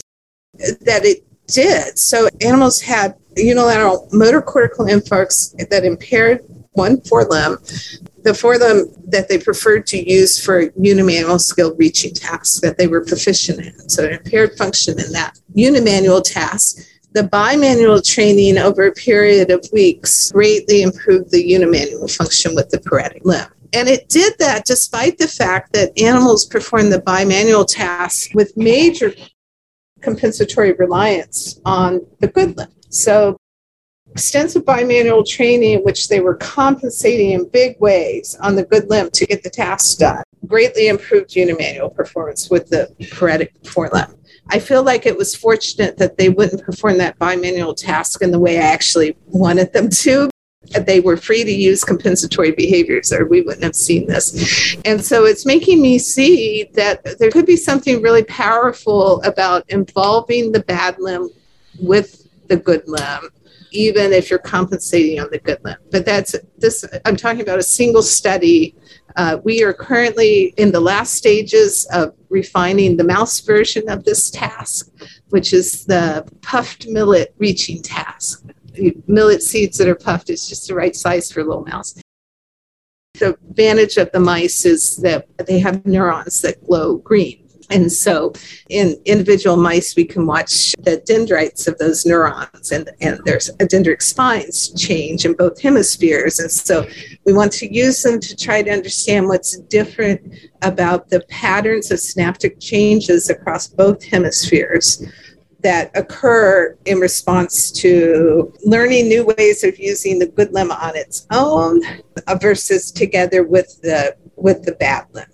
that it did. So animals had unilateral motor cortical infarcts that impaired one forelimb, the forelimb that they preferred to use for unimanual skill reaching tasks that they were proficient in. So it impaired function in that unimanual task. The bimanual training over a period of weeks greatly improved the unimanual function with the paretic limb. And it did that despite the fact that animals performed the bimanual tasks with major compensatory reliance on the good limb. So extensive bimanual training in which they were compensating in big ways on the good limb to get the task done greatly improved unimanual performance with the paretic forelimb. I feel like it was fortunate that they wouldn't perform that bimanual task in the way I actually wanted them to. they were free to use compensatory behaviors or we wouldn't have seen this. And so it's making me see that there could be something really powerful about involving the bad limb with the good limb even if you're compensating on the good limb. But that's this, I'm talking about a single study. Uh, we are currently in the last stages of refining the mouse version of this task, which is the puffed millet reaching task. Millet seeds that are puffed is just the right size for little mouse. The advantage of the mice is that they have neurons that glow green. And so in individual mice, we can watch the dendrites of those neurons and, and there's dendritic spines change in both hemispheres. And so we want to use them to try to understand what's different about the patterns of synaptic changes across both hemispheres that occur in response to learning new ways of using the good limb on its own versus together with the with the bad limb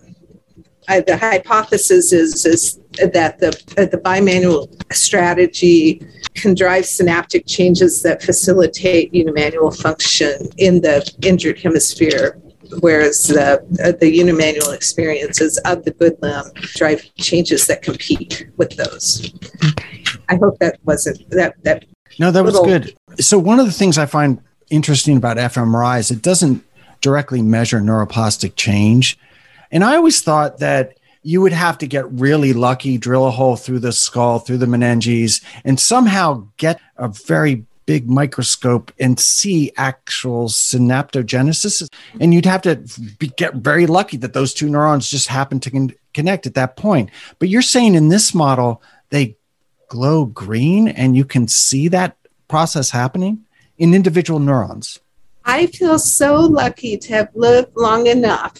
Uh, the hypothesis is, is that the, uh, the bimanual strategy can drive synaptic changes that facilitate unimanual function in the injured hemisphere whereas the uh, the unimanual experiences of the good limb drive changes that compete with those. I hope that wasn't that that. No, that was good. So one of the things I find interesting about fMRI is it doesn't directly measure neuroplastic change, and I always thought that you would have to get really lucky, drill a hole through the skull, through the meninges, and somehow get a very big microscope and see actual synaptogenesis. And you'd have to be, get very lucky that those two neurons just happen to con- connect at that point. But you're saying in this model, they glow green and you can see that process happening in individual neurons. I feel so lucky to have lived long enough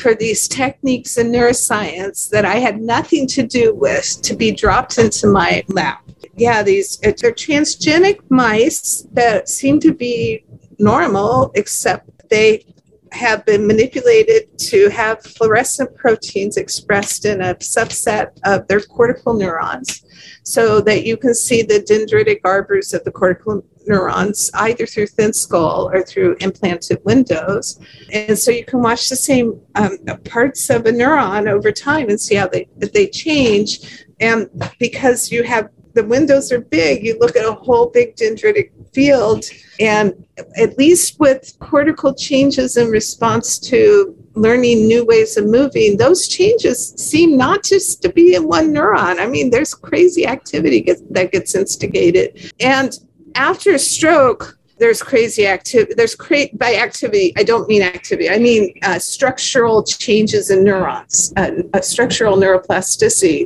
for these techniques in neuroscience that I had nothing to do with to be dropped into my lap. Yeah, these are transgenic mice that seem to be normal, except they have been manipulated to have fluorescent proteins expressed in a subset of their cortical neurons so that you can see the dendritic arbors of the cortical neurons either through thin skull or through implanted windows. And so you can watch the same um, parts of a neuron over time and see how they, they change. And because you have the windows are big, you look at a whole big dendritic field. And at least with cortical changes in response to learning new ways of moving, those changes seem not just to be in one neuron. I mean, there's crazy activity that gets instigated. And after a stroke, there's crazy activity. There's cra- by activity, I don't mean activity. I mean uh, structural changes in neurons. Uh, structural neuroplasticity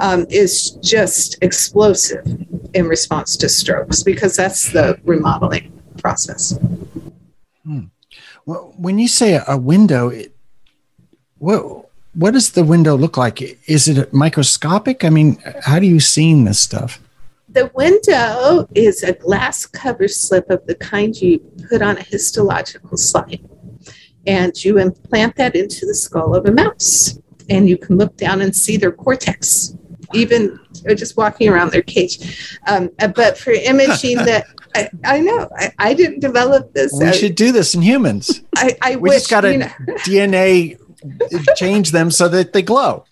um, is just explosive in response to strokes because that's the remodeling process. Hmm. Well, when you say a window, it, what what does the window look like? Is it microscopic? I mean, how do you see this stuff? The window is a glass cover slip of the kind you put on a histological slide. And you implant that into the skull of a mouse. And you can look down and see their cortex, even just walking around their cage. Um, uh, but for imaging that, I, I, know I, I, didn't develop this. We should do this in humans. I, I we wish, just got to you know. DNA change them so that they glow.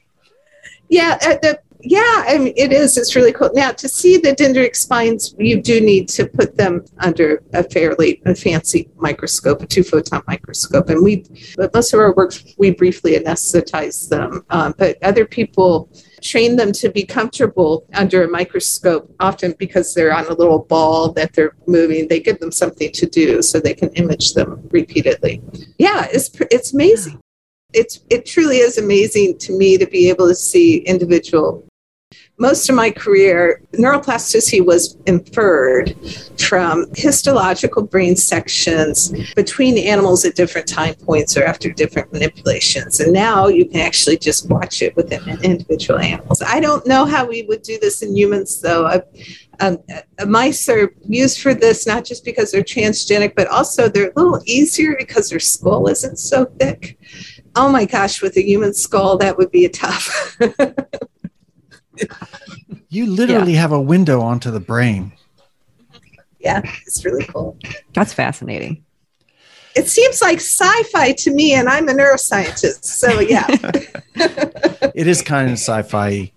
Yeah, uh, the yeah, I mean, it is. It's really cool. Now, to see the dendritic spines, you do need to put them under a fairly a fancy microscope, a two photon microscope. And we, but most of our work, we briefly anesthetize them. Um, but other people train them to be comfortable under a microscope, often because they're on a little ball that they're moving. They give them something to do so they can image them repeatedly. Yeah, it's, it's amazing it's it truly is amazing to me to be able to see individual most of my career, neuroplasticity was inferred from histological brain sections between animals at different time points or after different manipulations. And now you can actually just watch it within individual animals. I don't know how we would do this in humans, though. Um, uh, mice are used for this not just because they're transgenic, but also they're a little easier because their skull isn't so thick. Oh my gosh, with a human skull, that would be a tough. you literally yeah. have a window onto the brain. Yeah, it's really cool. That's fascinating. it seems like sci-fi to me, and I'm a neuroscientist. So yeah, it is kind of sci-fi.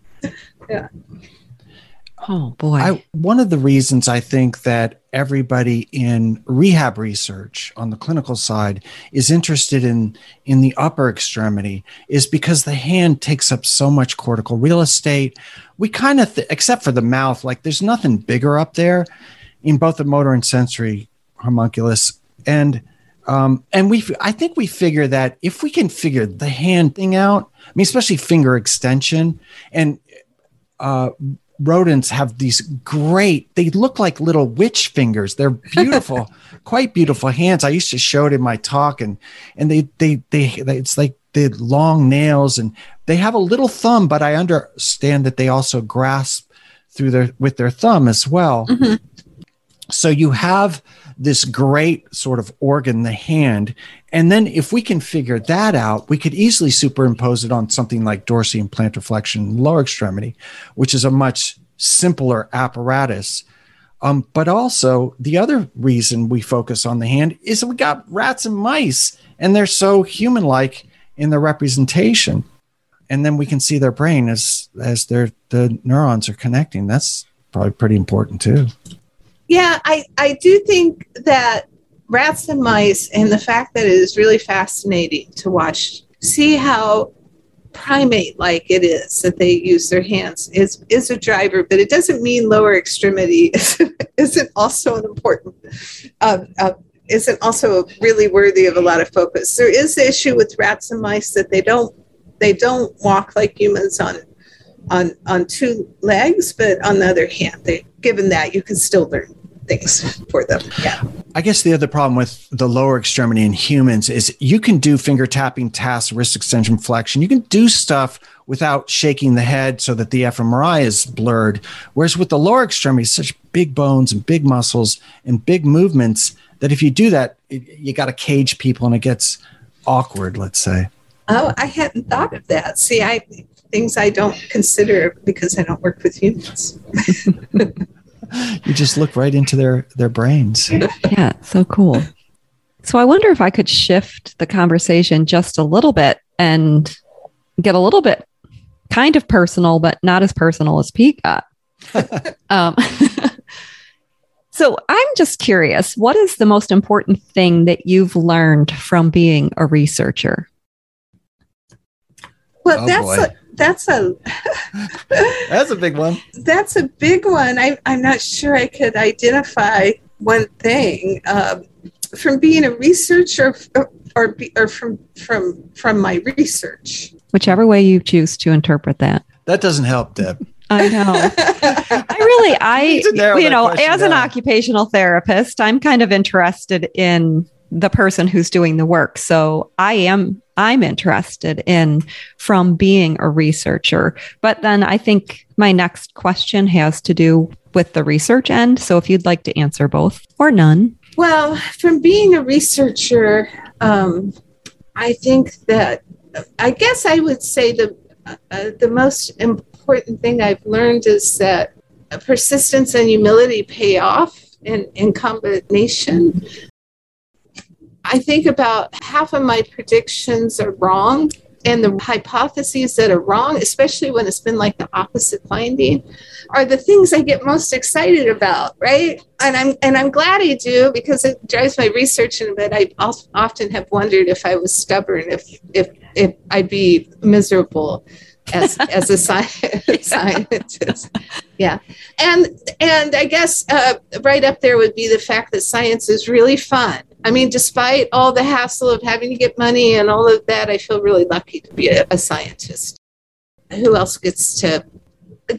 Yeah. Oh boy. I, one of the reasons I think that everybody in rehab research on the clinical side is interested in in the upper extremity is because the hand takes up so much cortical real estate. We kind of, th- except for the mouth, like there's nothing bigger up there in both the motor and sensory homunculus, and um, and we, I think we figure that if we can figure the hand thing out, I mean, especially finger extension and uh, rodents have these great they look like little witch fingers. They're beautiful quite beautiful hands. I used to show it in my talk and and they they they, they it's like the long nails and they have a little thumb but i understand that they also grasp through their with their thumb as well. Mhm. so you have this great sort of organ the hand and then if we can figure that out we could easily superimpose it on something like dorsi and plantar flexion lower extremity which is a much simpler apparatus. Um, but also the other reason we focus on the hand is we got rats and mice and they're so human-like in their representation. And then we can see their brain as as their the neurons are connecting. That's probably pretty important too. Yeah, I, I do think that rats and mice and the fact that it is really fascinating to watch, see how primate like it is that they use their hands is is a driver, but it doesn't mean lower extremity isn't also an important uh, uh, isn't also really worthy of a lot of focus. There is the issue with rats and mice that they don't they don't walk like humans on on on two legs, but on the other hand, they given that you can still learn things for them. Yeah. I guess the other problem with the lower extremity in humans is you can do finger tapping tasks, wrist extension flexion. You can do stuff without shaking the head so that the fMRI is blurred. Whereas with the lower extremity, such big bones and big muscles and big movements that if you do that, it, you got to cage people and it gets awkward, let's say. Oh, I hadn't thought of that. See, I things I don't consider because I don't work with humans. You just look right into their, their brains. yeah, so cool. So I wonder if I could shift the conversation just a little bit and get a little bit kind of personal, but not as personal as Pete got. um, so I'm just curious what is the most important thing that you've learned from being a researcher? Well, Oh, that's boy. a that's a That's a big one. that's a big one. I, I'm not sure I could identify one thing um, from being a researcher or or, or from from from my research. Whichever way you choose to interpret that. That doesn't help, Deb. I know. I really, I, need to narrow you know, question as an occupational therapist, I'm kind of interested in the person who's doing the work. So I am, I'm interested in from being a researcher. But then I think my next question has to do with the research end. So if you'd like to answer both or none. Well, from being a researcher, um, I think that I guess I would say the uh, the most important thing I've learned is that persistence and humility pay off in, in combination. I think about half of my predictions are wrong, and the hypotheses that are wrong, especially when it's been like the opposite finding, are the things I get most excited about, right? And I'm and I'm glad I do because it drives my research in. But I often have wondered if I was stubborn, if if if I'd be miserable as as a scientist. Yeah, and and I guess uh, right up there would be the fact that science is really fun. I mean, despite all the hassle of having to get money and all of that, I feel really lucky to be a, a scientist. Who else gets to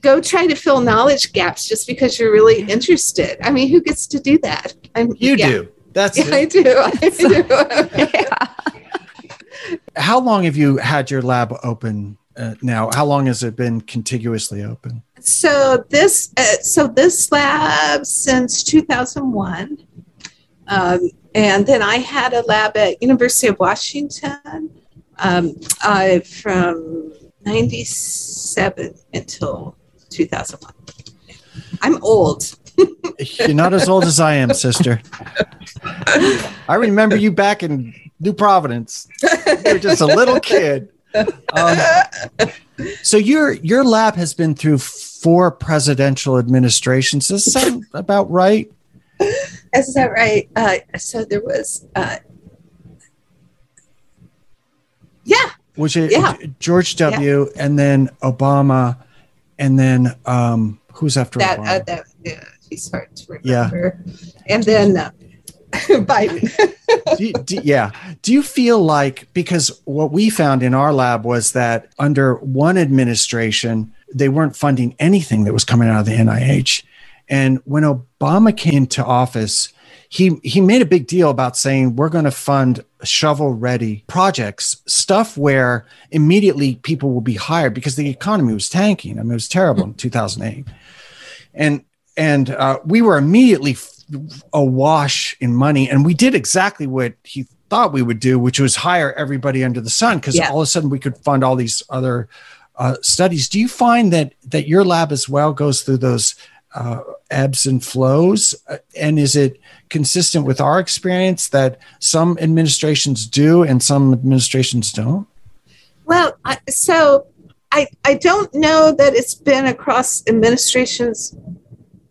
go try to fill knowledge gaps just because you're really interested? I mean, who gets to do that? I'm, You yeah. do. That's Yeah, I it. do. I do. yeah. How long have you had your lab open uh, now? How long has it been contiguously open? so this uh, so this lab since 2001 um, and then i had a lab at university of washington um, I, from 97 until 2001 i'm old You're not as old as I am, sister. I remember you back in New Providence. You were just a little kid. Um, so your your lab has been through four presidential administrations. Does that sound about right? Is that right? Uh, so there was, uh, yeah, Was it Yeah. George W. and then Obama, and then um, who's after that Obama? uh, that yeah, he's hard to remember. Yeah. And then uh, Biden. do you- do- yeah. Do you feel like because what we found in our lab was that under one administration, they weren't funding anything that was coming out of the NIH. And when Obama came to office, he he made a big deal about saying we're going to fund shovel ready projects, stuff where immediately people will be hired because the economy was tanking. I mean, it was terrible in 2008. And and uh, we were immediately awash in money, and we did exactly what he thought we would do, which was hire everybody under the sun, because Yeah. all of a sudden we could fund all these other uh, studies. Do you find that that your lab as well goes through those uh, ebbs and flows, Uh, and is it consistent with our experience that some administrations do and some administrations don't? Well, so I I don't know that it's been across administrations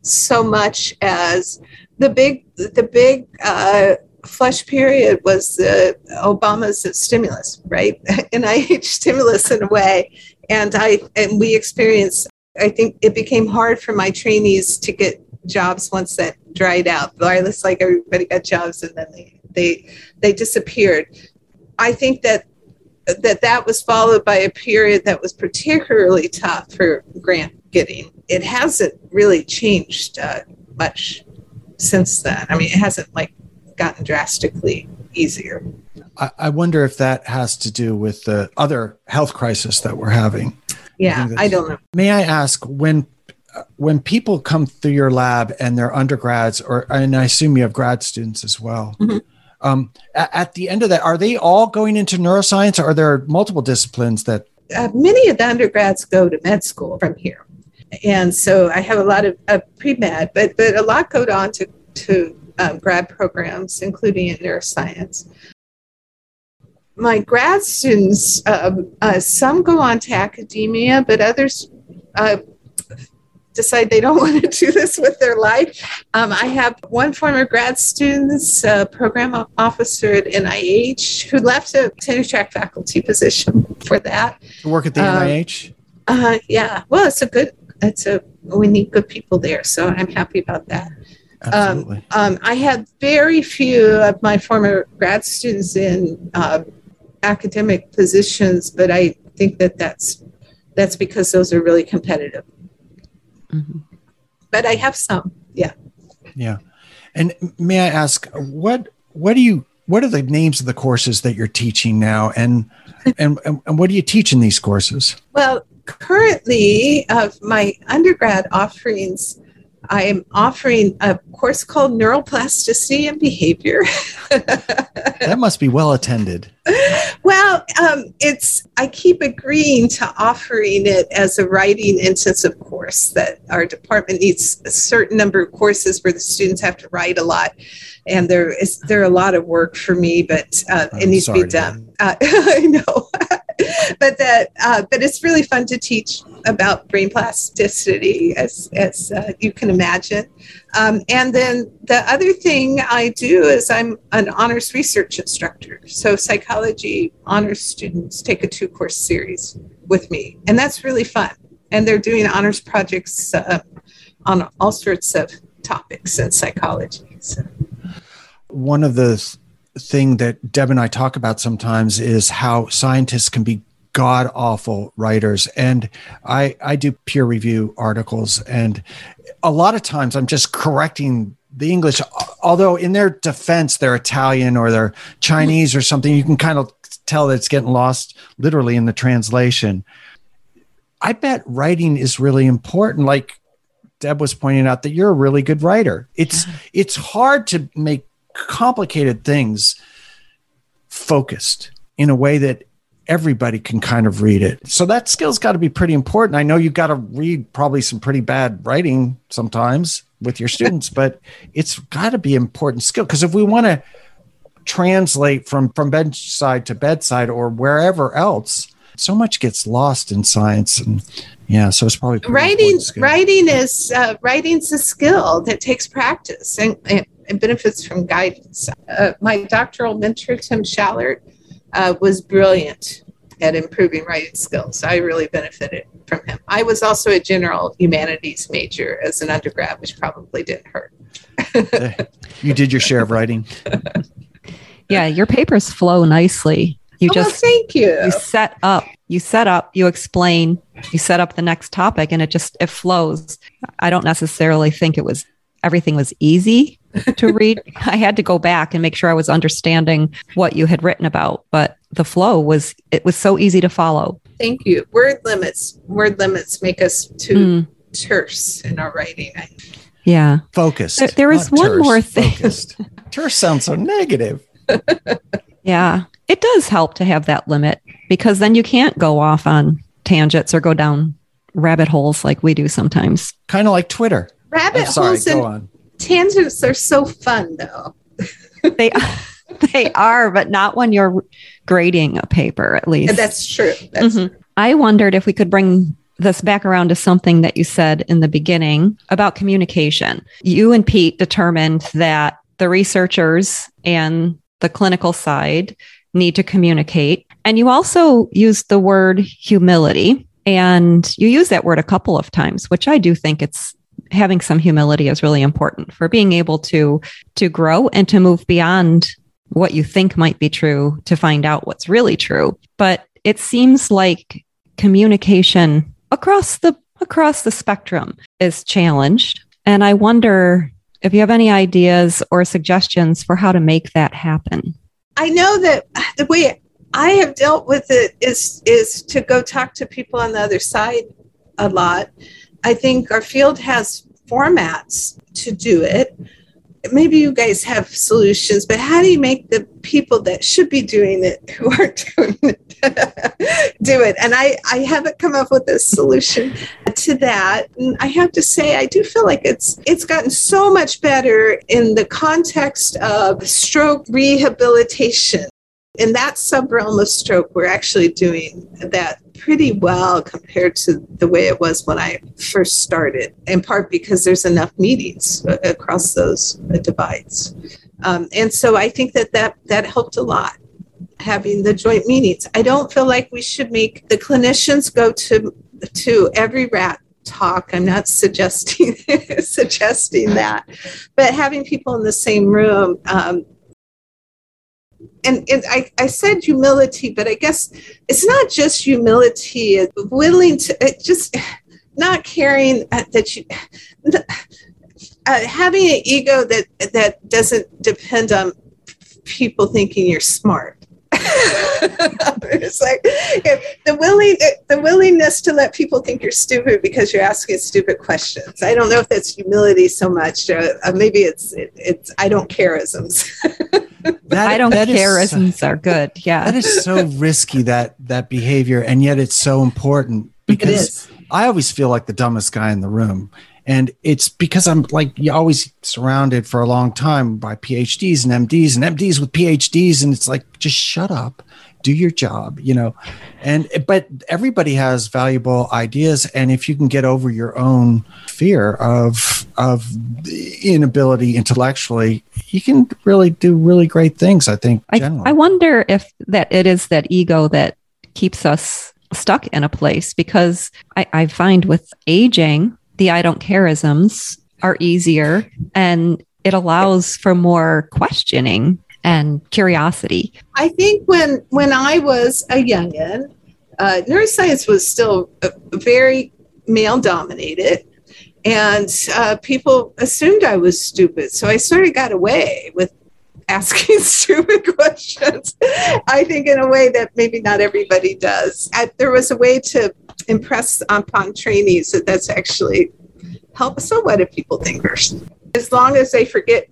so much as the big the big uh, flush period was the Obama's stimulus, right? NIH stimulus in a way, and I and we experienced. I think it became hard for my trainees to get jobs once that dried out. Wireless, like everybody got jobs, and then they they they disappeared. I think that that that was followed by a period that was particularly tough for grant getting. It hasn't really changed uh, much since then. I mean, it hasn't like gotten drastically easier. I, I wonder if that has to do with the other health crisis that we're having. Yeah, think I don't know. May I ask when uh, when people come through your lab and they're undergrads, or and I assume you have grad students as well. Mhm. Um, at, at the end of that, are they all going into neuroscience, or are there multiple disciplines that? Uh, many of the undergrads go to med school from here, and so I have a lot of uh, pre med, but but a lot go on to to um, grad programs, including in neuroscience. My grad students, um, uh, some go on to academia, but others uh, decide they don't want to do this with their life. Um, I have one former grad student's uh, program officer at NIH who left a tenure track faculty position for that. to Work at the Um, NIH. Uh, yeah, well, it's a good, it's a, we need good people there. So I'm happy about that. Absolutely. Um, I had very few of my former grad students in uh, academic positions, but I think that that's, that's because those are really competitive. Mhm. But I have some, yeah. yeah. And may I ask what what do you what are the names of the courses that you're teaching now, and and and, and what do you teach in these courses? Well, currently, of my undergrad offerings, I am offering a course called Neuroplasticity and Behavior. That must be well attended. well, um, it's I keep agreeing to offering it as a writing intensive course. That our department needs a certain number of courses where the students have to write a lot, and there is there are a lot of work for me, but uh, it needs to be done. Uh, I know, but that uh, but it's really fun to teach about brain plasticity, as as uh, you can imagine. Um, and then the other thing I do is I'm an honors research instructor. So psychology honors students take a two course series with me, and that's really fun. And they're doing honors projects uh, on all sorts of topics in psychology. So. one of the th- thing that Deb and I talk about sometimes is how scientists can be god awful writers. And I I do peer review articles and a lot of times I'm just correcting the English although in their defense they're Italian or they're Chinese or something you can kind of tell that it's getting lost literally in the translation. I bet writing is really important. Like Deb was pointing out that you're a really good writer. It's it's hard to make complicated things focused in a way that everybody can kind of read it. So that skill's got to be pretty important. I know you've got to read probably some pretty bad writing sometimes with your students, but it's got to be important skill because if we want to translate from from bedside to bedside or wherever else, so much gets lost in science and yeah so it's probably writing writing is uh, writing's a skill that takes practice and, and, and benefits from guidance. Uh, my doctoral mentor tim schallert uh, was brilliant at improving writing skills. I really benefited from him. I was also a general humanities major as an undergrad which probably didn't hurt. You did your share of writing. Yeah your papers flow nicely. You oh, just well, thank you. You set up, you set up, you explain, you set up the next topic and it just it flows. I don't necessarily think it was everything was easy to read. I had to go back and make sure I was understanding what you had written about, but the flow was it was so easy to follow. Thank you. Word limits, word limits make us too mm. terse in our writing. Yeah. Focused. There, there is one terse, more thing. Focused. terse sounds so negative. yeah it does help to have that limit because then you can't go off on tangents or go down rabbit holes like we do sometimes. Kind of like Twitter. Rabbit oh, sorry, holes and on. Tangents are so fun though. they are, they are, but not when you're grading a paper at least. That's true. That's mm-hmm. true. I wondered if we could bring this back around to something that you said in the beginning about communication. You and Pete determined that the researchers and the clinical side need to communicate. And you also used the word humility. And you use that word a couple of times, which I do think it's having some humility is really important for being able to to grow and to move beyond what you think might be true to find out what's really true. But it seems like communication across the across the spectrum is challenged. And I wonder if you have any ideas or suggestions for how to make that happen. I know that the way I have dealt with it is is to go talk to people on the other side a lot. I think our field has formats to do it. Maybe you guys have solutions, but how do you make the people that should be doing it who aren't doing it do it? And I, I haven't come up with a solution to that. And I have to say, I do feel like it's it's gotten so much better in the context of stroke rehabilitation in that subrealm of stroke, we're actually doing that pretty well compared to the way it was when I first started, in part because there's enough meetings across those divides. Um, and so I think that, that that helped a lot having the joint meetings. I don't feel like we should make the clinicians go to to every rat talk. I'm not suggesting suggesting that, but having people in the same room um, and, and I, I said humility, but I guess it's not just humility, it's willing to just not caring uh, that you uh, having an ego that that doesn't depend on people thinking you're smart it's like the willing the willingness to let people think you're stupid because you're asking stupid questions. I don't know if that's humility so much. Uh, uh maybe it's it, it's I don't careisms. that, I don't careisms so, are good. Yeah, that is so risky that that behavior, and yet it's so important because I always feel like the dumbest guy in the room. And it's because I'm like you always surrounded for a long time by PhDs and MDs and MDs with PhDs. And it's like, just shut up, do your job, you know. And but everybody has valuable ideas. And if you can get over your own fear of of inability intellectually, you can really do really great things, I think. I, I wonder if that it is that ego that keeps us stuck in a place because I, I find with aging the I don't careisms are easier and it allows for more questioning and curiosity. I think when when I was a youngin, uh, neuroscience was still very male dominated, and uh, people assumed I was stupid. So I sort of got away with asking stupid questions. I think in a way that maybe not everybody does. I, there was a way to impress upon trainees that that's actually help. So what if people think are, as long as they forget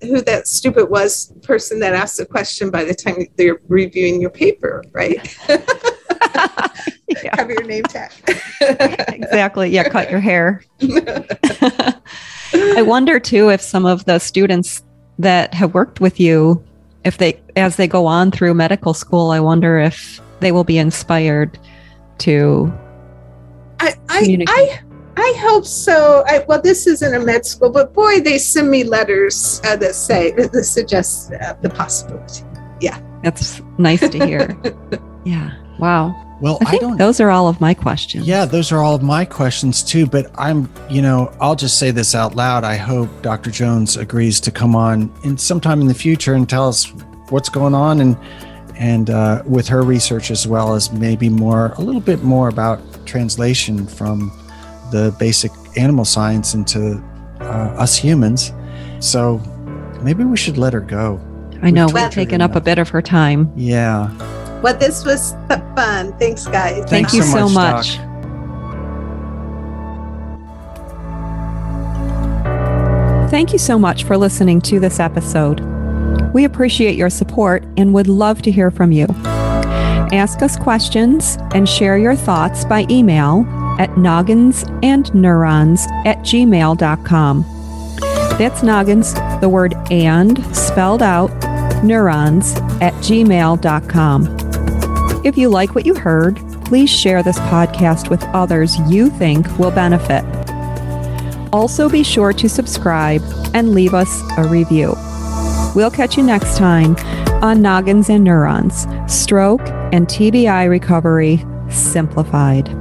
who that stupid was person that asked the question by the time they're reviewing your paper, right? Yeah. Have your name tag. exactly. Yeah, cut your hair. I wonder too if some of the students that have worked with you, if they, as they go on through medical school, I wonder if they will be inspired to. I, I, Communicate. I, I hope so. I, well, this isn't a med school, but boy, they send me letters uh, that say that suggest uh, the possibility. Yeah, that's nice to hear. yeah. Wow. Well, I I, think don't. those are all of my questions. Yeah, those are all of my questions too. But I'm, you know, I'll just say this out loud. I hope Dr. Jones agrees to come on in sometime in the future and tell us what's going on and and uh, with her research as well as maybe more a little bit more about translation from the basic animal science into uh, us humans. So maybe we should let her go. I know We've we've tortured her taken up a bit of her time. Yeah. Well, this was fun. Thanks, guys. Thank you so so much, much. Thank you so much for listening to this episode. We appreciate your support and would love to hear from you. Ask us questions and share your thoughts by email at nogginsandneurons at gmail.com. That's noggins, the word and spelled out, neurons at gmail.com. If you like what you heard, please share this podcast with others you think will benefit. Also, be sure to subscribe and leave us a review. We'll catch you next time on Noggins and Neurons Stroke and TBI Recovery Simplified.